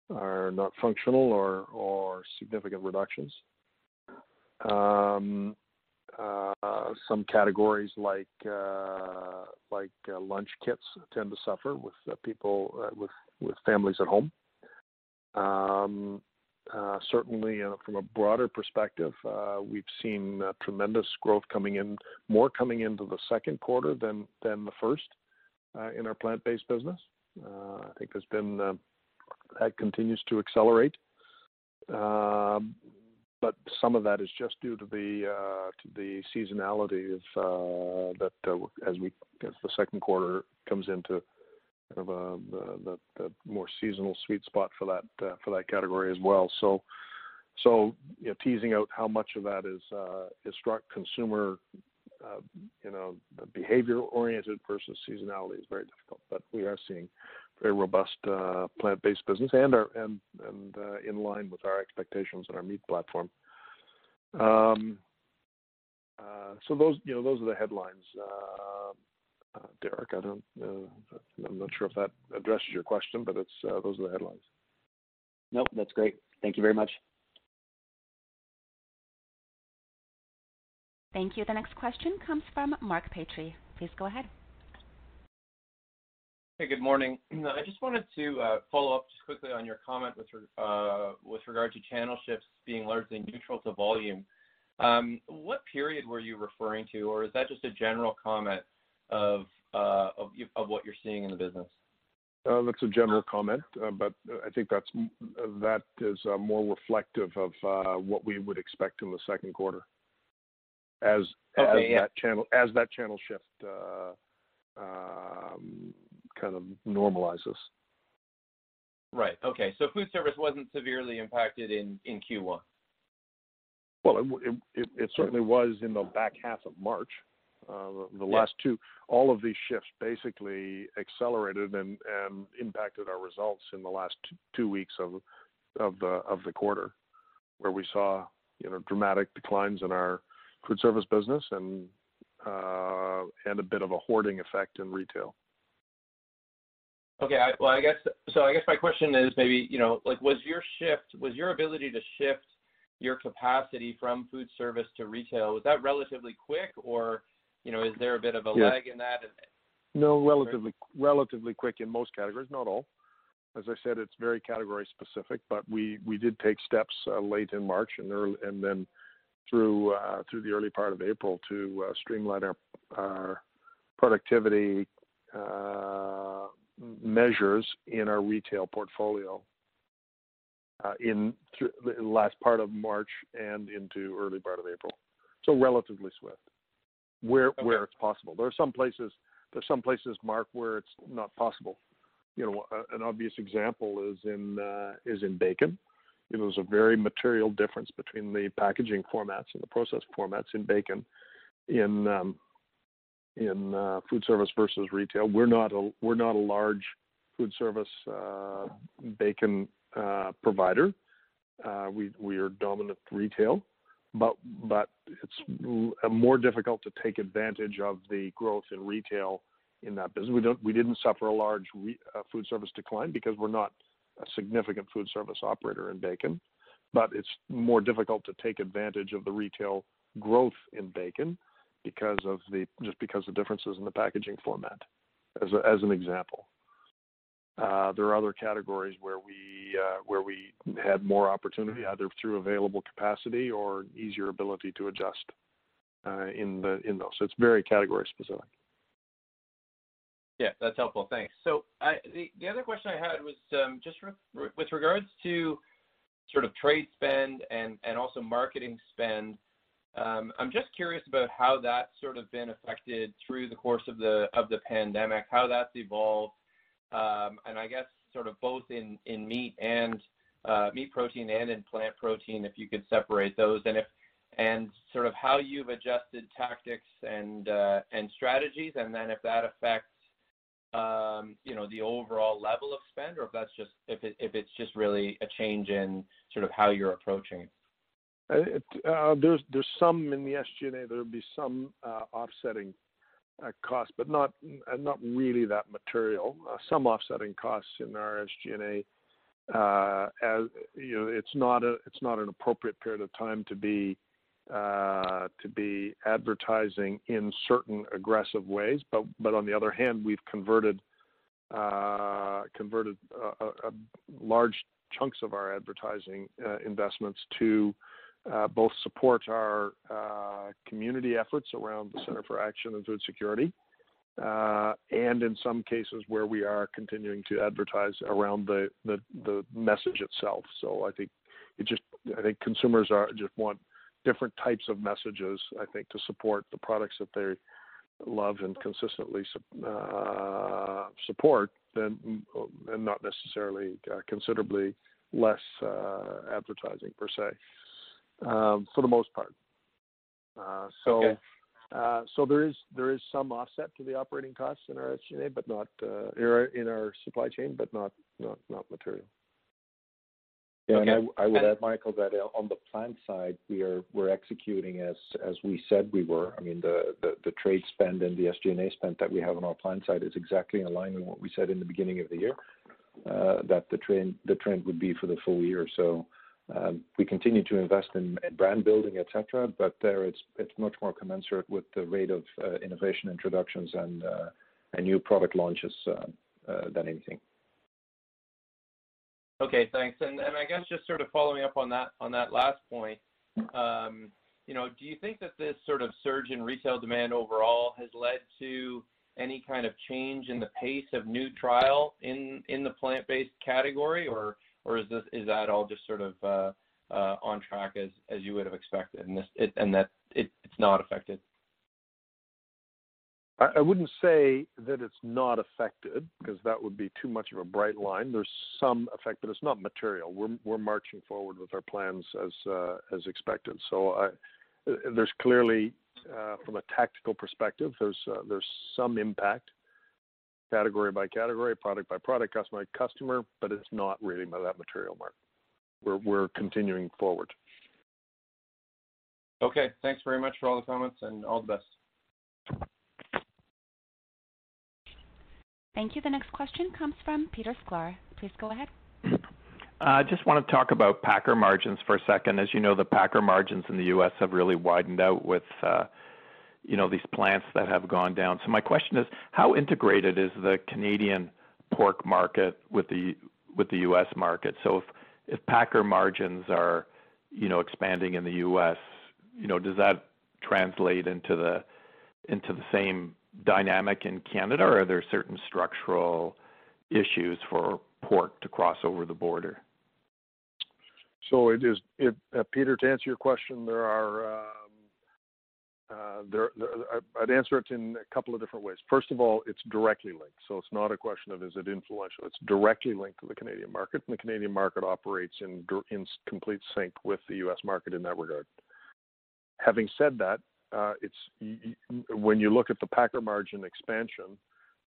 not functional or or significant reductions. Um, uh, some categories like uh, like uh, lunch kits tend to suffer with people with with families at home. Um, certainly, from a broader perspective, we've seen tremendous growth coming in, more coming into the second quarter than than the first in our plant-based business. I think that continues to accelerate. Um, but some of that is just due to the uh, to the seasonality of uh, that uh, as the second quarter comes into kind of the the more seasonal sweet spot for that for that category as well. You know, teasing out how much of that is structural consumer you know, behavior-oriented versus seasonality is very difficult. But we are seeing very robust uh, plant-based business and uh, in line with our expectations on our meat platform. Um, uh, so those, you know, those are the headlines, Derek. I'm not sure if that addresses your question, but it's those are the headlines. Nope, that's great. Thank you very much. Thank you. The next question comes from Mark Petrie. Please go ahead. Hey, good morning. *clears throat* I just wanted to uh, follow up just quickly on your comment with uh, with regard to channel shifts being largely neutral to volume. Um, what period were you referring to, or is that just a general comment of uh, of what you're seeing in the business? That's a general comment, but I think that is that is more reflective of what we would expect in the second quarter as that channel shift um, kind of normalizes. Right. Okay. So food service wasn't severely impacted in in Q1? Well, it certainly was in the back half of March. Uh, the last two, all of these shifts basically accelerated and impacted our results in the last two weeks of the quarter, where we saw you know dramatic declines in our food service business and uh, a bit of a hoarding effect in retail. Okay. Well, I guess so. I guess my question is maybe, you know like was your shift was your ability to shift your capacity from food service to retail, was that relatively quick, or you know is there a bit of a lag in that? No, relatively relatively quick in most categories, not all. As I said, it's very category specific, but we we did take steps uh, late in March and then through uh, through the early part of April to uh, streamline our productivity measures in our retail portfolio uh, in the last part of March and into early part of April. So relatively swift where where it's possible. There are some places, there's some places, Mark, where it's not possible. You know, uh, an obvious example is in uh, is in bacon. There's a very material difference between the packaging formats and the process formats in bacon in um, Uh, food service versus retail. We're not a we're not a large food service uh, bacon uh, provider. We we are dominant retail, but but it's more difficult to take advantage of the growth in retail in that business. We didn't suffer a large food service decline because we're not a significant food service operator in bacon, but it's more difficult to take advantage of the retail growth in bacon just because of differences in the packaging format, as as an example. Uh, there are other categories where we uh, where we had more opportunity, either through available capacity or easier ability to adjust uh, in the in those. So it's very category specific. Yeah, that's helpful. Thanks. So I, the the other question I had was um, just with regards to sort of trade spend and, and also marketing spend. Um, I'm just curious about how that's sort of been affected through the course of the pandemic, how that's evolved, um, and I guess sort of both in meat and uh, meat protein and in plant protein, if you could separate those, and sort of how you've adjusted tactics and uh, strategies, and then if that affects um, you know, the overall level of spend or if it's just really a change in sort of how you're approaching it. Uh, uh, there's some in the SG&A. There'll be some uh, offsetting costs, but not really that material. Some offsetting costs in our SG&A. It's not an appropriate period of time to be advertising in certain aggressive ways. But but on the other hand, we've converted large chunks of our advertising investments to Uh, both support our uh, community efforts around the Centre for Action on Food Security, uh, and in some cases where we are continuing to advertise around the the message itself. So I think it just I think consumers are just want different types of messages, I think, to support the products that they love and consistently support, and not necessarily considerably less advertising per se, for the most part. Uh, so, okay. Uh, so there is there is some offset to the operating costs in our SG&A, but not uh, in our supply chain, but not not not material. Yeah, and I I would add, Michael, that on the plant side, we're we're executing as as we said we were. I mean, the the, the trade spend and the SG&A spend that we have on our plant side is exactly in line with what we said in the beginning of the year, Uh, that the trend the trend would be for the full year. Um, we continue to invest in brand building, et cetera, but there it's much more commensurate with the rate of uh, innovation introductions uh, and new product launches uh, than anything. Okay, thanks. And and I guess just sort of following up on that on that last point, um, you know, do you think that this sort of surge in retail demand overall has led to any kind of change in the pace of new trial in in the plant-based category? Or is this is that all just sort of uh, uh, on track as you would have expected and this and that it's not affected? I wouldn't say that it's not affected because that would be too much of a bright line. There's some effect, but it's not material. We're we're marching forward with our plans as uh, as expected. So I, there's clearly from a tactical perspective, there's there's some impact category by category, product by product, customer by customer, but it's not really that material, Mark. We're continuing forward. Okay. Thanks very much for all the comments, and all the best. Thank you. The next question comes from Peter Sklar. Please go ahead. Uh, I just want to talk about packer margins for a second. As you know, the packer margins in the U.S. have really widened out with, uh, you know, these plants that have gone down. So my question is, how integrated is the Canadian pork market with the with the U.S. market? So if if packer margins are, you know, expanding in the U.S., you know, does that translate into the into the same dynamic in Canada, or are there certain structural issues for pork to cross over the border? So it is, it, uh, Peter, to answer your question, Uh, I'd answer it in a couple of different ways. First of all, it's directly linked, so it's not a question of is it influential. It's directly linked to the Canadian market, and the Canadian market operates in in complete sync with the U.S. market in that regard. Having said that, uh, it's when you look at the packer margin expansion,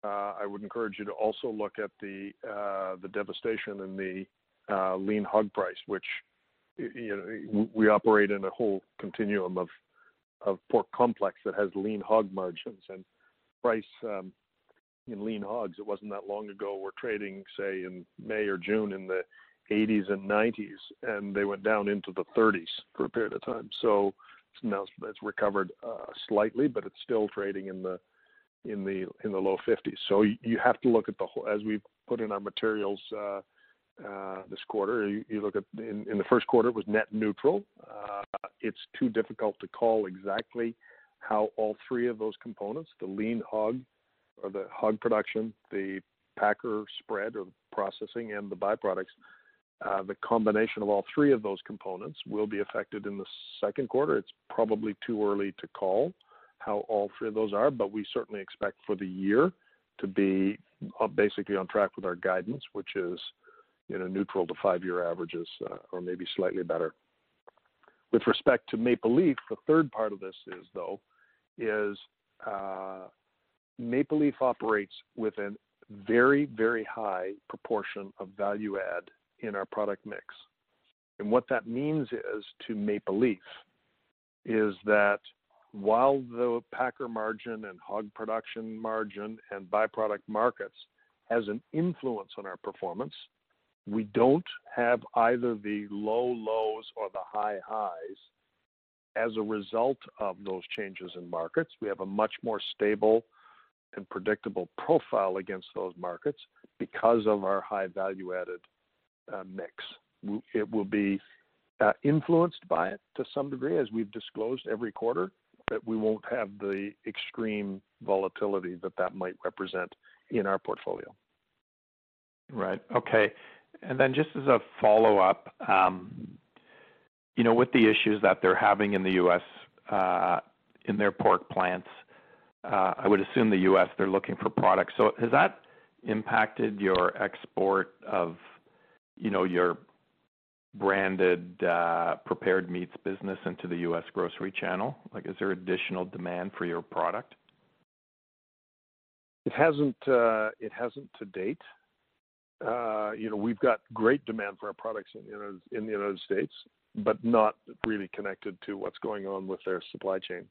uh, I would encourage you to also look at the devastation in the lean hog price, which, you know, we operate in a whole continuum of pork complex that has lean hog margins and price um, in lean hogs. It wasn't that long ago, we're trading, say, in May or June in the 80s and 90s, and they went down into the 30s for a period of time. So it's now it's recovered uh, slightly, but it's still trading in the in the in the low 50s. So You have to look at the whole. As we've put in our materials uh, Uh, this quarter, you look at in the first quarter, it was net neutral. Uh, it's too difficult to call exactly how all three of those components, the lean hog or the hog production, the packer spread or the processing and the byproducts, uh, the combination of all three of those components will be affected in the second quarter. It's probably too early to call how all three of those are, but we certainly expect for the year to be basically on track with our guidance, which is, you know, neutral to five-year averages, or maybe slightly better. With respect to Maple Leaf, the third part of this is, though, is uh, Maple Leaf operates with a very, very high proportion of value add in our product mix. And what that means is, to Maple Leaf, is that while the packer margin and hog production margin and byproduct markets has an influence on our performance, we don't have either the low lows or the high highs as a result of those changes in markets. We have a much more stable and predictable profile against those markets because of our high value-added uh, mix. It will be uh, influenced by it to some degree, as we've disclosed every quarter, but we won't have the extreme volatility that that might represent in our portfolio. Right. Okay. And then just as a follow-up, um, you know, with the issues that they're having in the U.S., uh, in their pork plants, uh, I would assume the U.S., they're looking for products. So has that impacted your export of, you know, your branded, uh, prepared meats business into the U.S. grocery channel? Like, is there additional demand for your product? It hasn't uh it hasn't to date. You know, we've got great demand for our products in the United States, but not really connected to what's going on with their supply chain.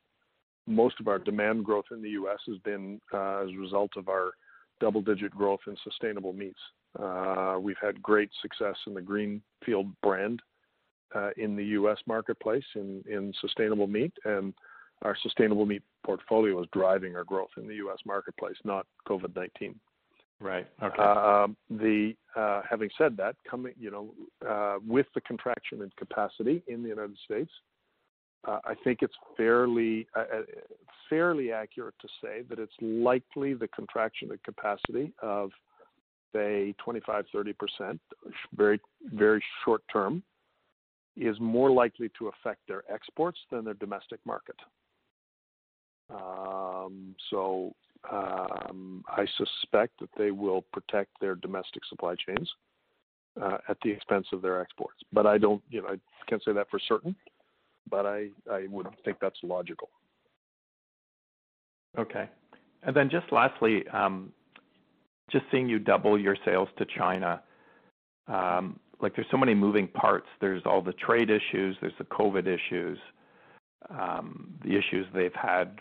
Most of our demand growth in the U.S. has been uh, as a result of our double-digit growth in sustainable meats. Uh, We've had great success in the Greenfield brand uh, in the U.S. marketplace in, in sustainable meat, and our sustainable meat portfolio is driving our growth in the U.S. marketplace, not COVID-19. Right. Okay. Um, the uh, having said that, coming you know uh, with the contraction in capacity in the United States, uh, I think it's fairly fairly accurate to say that it's likely the contraction in capacity of say 25 30 percent, very very short term, is more likely to affect their exports than their domestic market. Um, so um, I suspect that they will protect their domestic supply chains uh, at the expense of their exports. But I don't, you know, I can't say that for certain. But I, I would think that's logical. Okay. And then just lastly, um, just seeing you double your sales to China, um, like there's so many moving parts. There's all the trade issues, there's the COVID issues, um, the issues they've had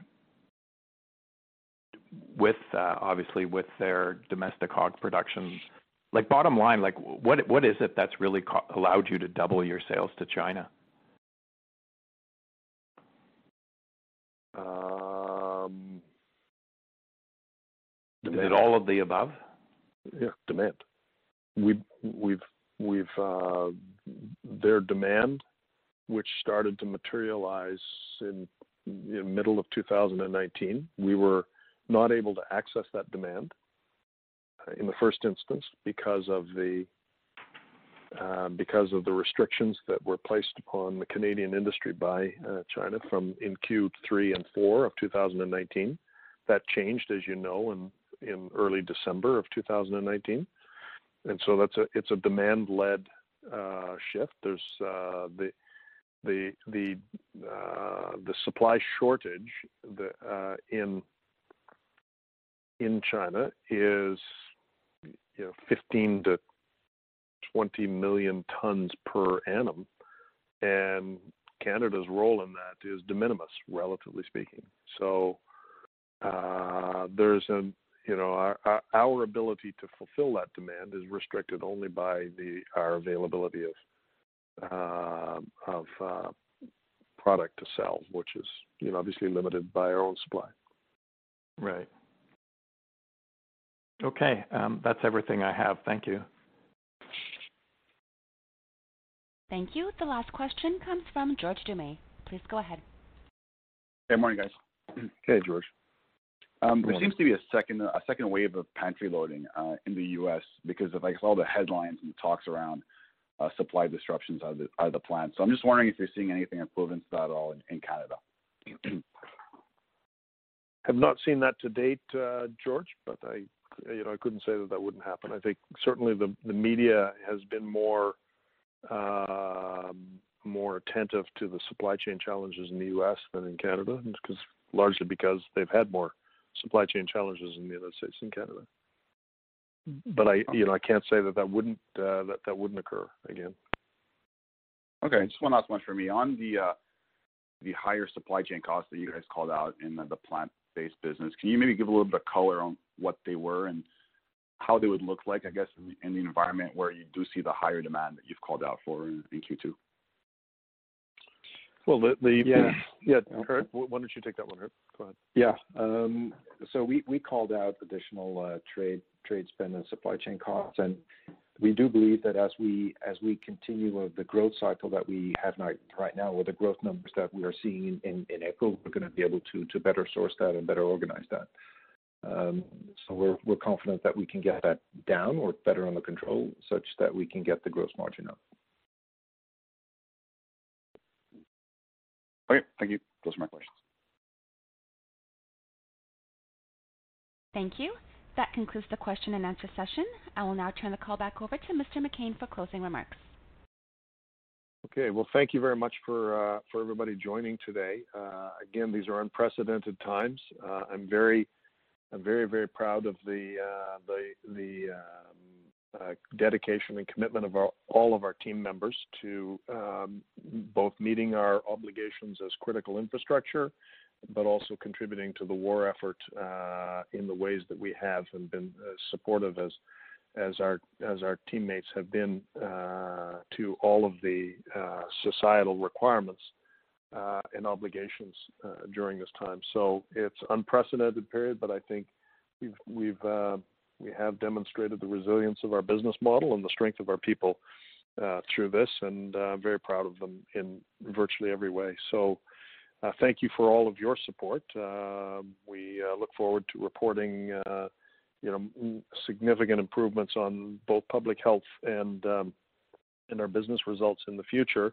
with uh, obviously with their domestic hog production. Like bottom line, like what what is it that's really co- allowed you to double your sales to China? Um, Is it all of the above? Yeah, demand. We we've we've uh, their demand, which started to materialize in, in middle of 2019. We were not able to access that demand uh, in the first instance because of the uh, because of the restrictions that were placed upon the Canadian industry by uh, China from in Q3 and 4 of 2019. That changed, as you know, in in early December of 2019, and so that's a it's a demand led uh, shift. There's uh, the the the uh, the supply shortage the, in in China is you know 15 to 20 million tons per annum, and Canada's role in that is de minimis, relatively speaking. So uh, there's a you know our, our ability to fulfill that demand is restricted only by the our availability of uh, of uh, product to sell, which is you know obviously limited by our own supply. Right. Okay, um, that's everything I have. Thank you. Thank you. The last question comes from George Doumet. Please go ahead. Good morning, guys. *clears throat* Okay, George. Um, there seems to be a second a second wave of pantry loading uh, in the U.S. because of I guess, all the headlines and the talks around uh, supply disruptions out of, the, out of the plant. So I'm just wondering if you're seeing anything equivalent to that at all in, in Canada. *clears throat* Have not seen that to date, uh, George, but I you know, I couldn't say that that wouldn't happen. I think certainly the the media has been more uh, more attentive to the supply chain challenges in the U.S. than in Canada, because largely because they've had more supply chain challenges in the United States and Canada. But I, you know, I can't say that that wouldn't uh, that that wouldn't occur again. Okay, just one last one for me on the uh, the higher supply chain costs that you guys called out in the, the plant-based business. Can you maybe give a little bit of color on what they were and how they would look like, I guess, in, in the environment where you do see the higher demand that you've called out for in, in Q2? Well, the, the Yeah. *clears throat* yeah, Geert, why don't you take that one, Geert? Go ahead. Yeah. Um, so we, we called out additional uh, trade trade spend and supply chain costs, and we do believe that as we as we continue with the growth cycle that we have now, right now, with the growth numbers that we are seeing in, in, in April, we're going to be able to to better source that and better organize that. Um, so we're we're confident that we can get that down or better under control, such that we can get the gross margin up. Okay, thank you. Those are my questions. Thank you. That concludes the question and answer session. I will now turn the call back over to Mr. McCain for closing remarks. Okay. Well, thank you very much for uh, for everybody joining today. Uh, again, these are unprecedented times. Uh, I'm very I'm very very proud of the uh, the the um, uh, dedication and commitment of our, all of our team members to um, both meeting our obligations as critical infrastructure, but also contributing to the war effort uh, in the ways that we have and been supportive as as our as our teammates have been uh, to all of the uh, societal requirements uh, and obligations during this time. So it's unprecedented period, but I think we've we've we have demonstrated the resilience of our business model and the strength of our people uh, through this, and uh, very proud of them in virtually every way. So, uh, thank you for all of your support. Um, we uh, look forward to reporting, uh, you know, significant improvements on both public health and um, and our business results in the future.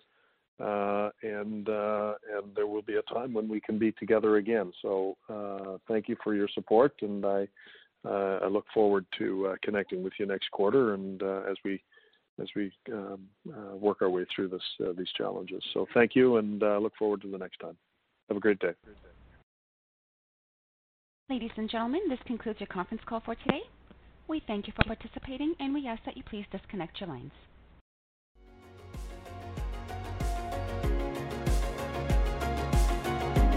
Uh, and and there will be a time when we can be together again. So, thank you for your support, and I I look forward to connecting with you next quarter and as we as we um, uh, work our way through this uh, these challenges. So thank you, and uh, look forward to the next time. Have a great day. Ladies and gentlemen, this concludes your conference call for today. We thank you for participating, and we ask that you please disconnect your lines.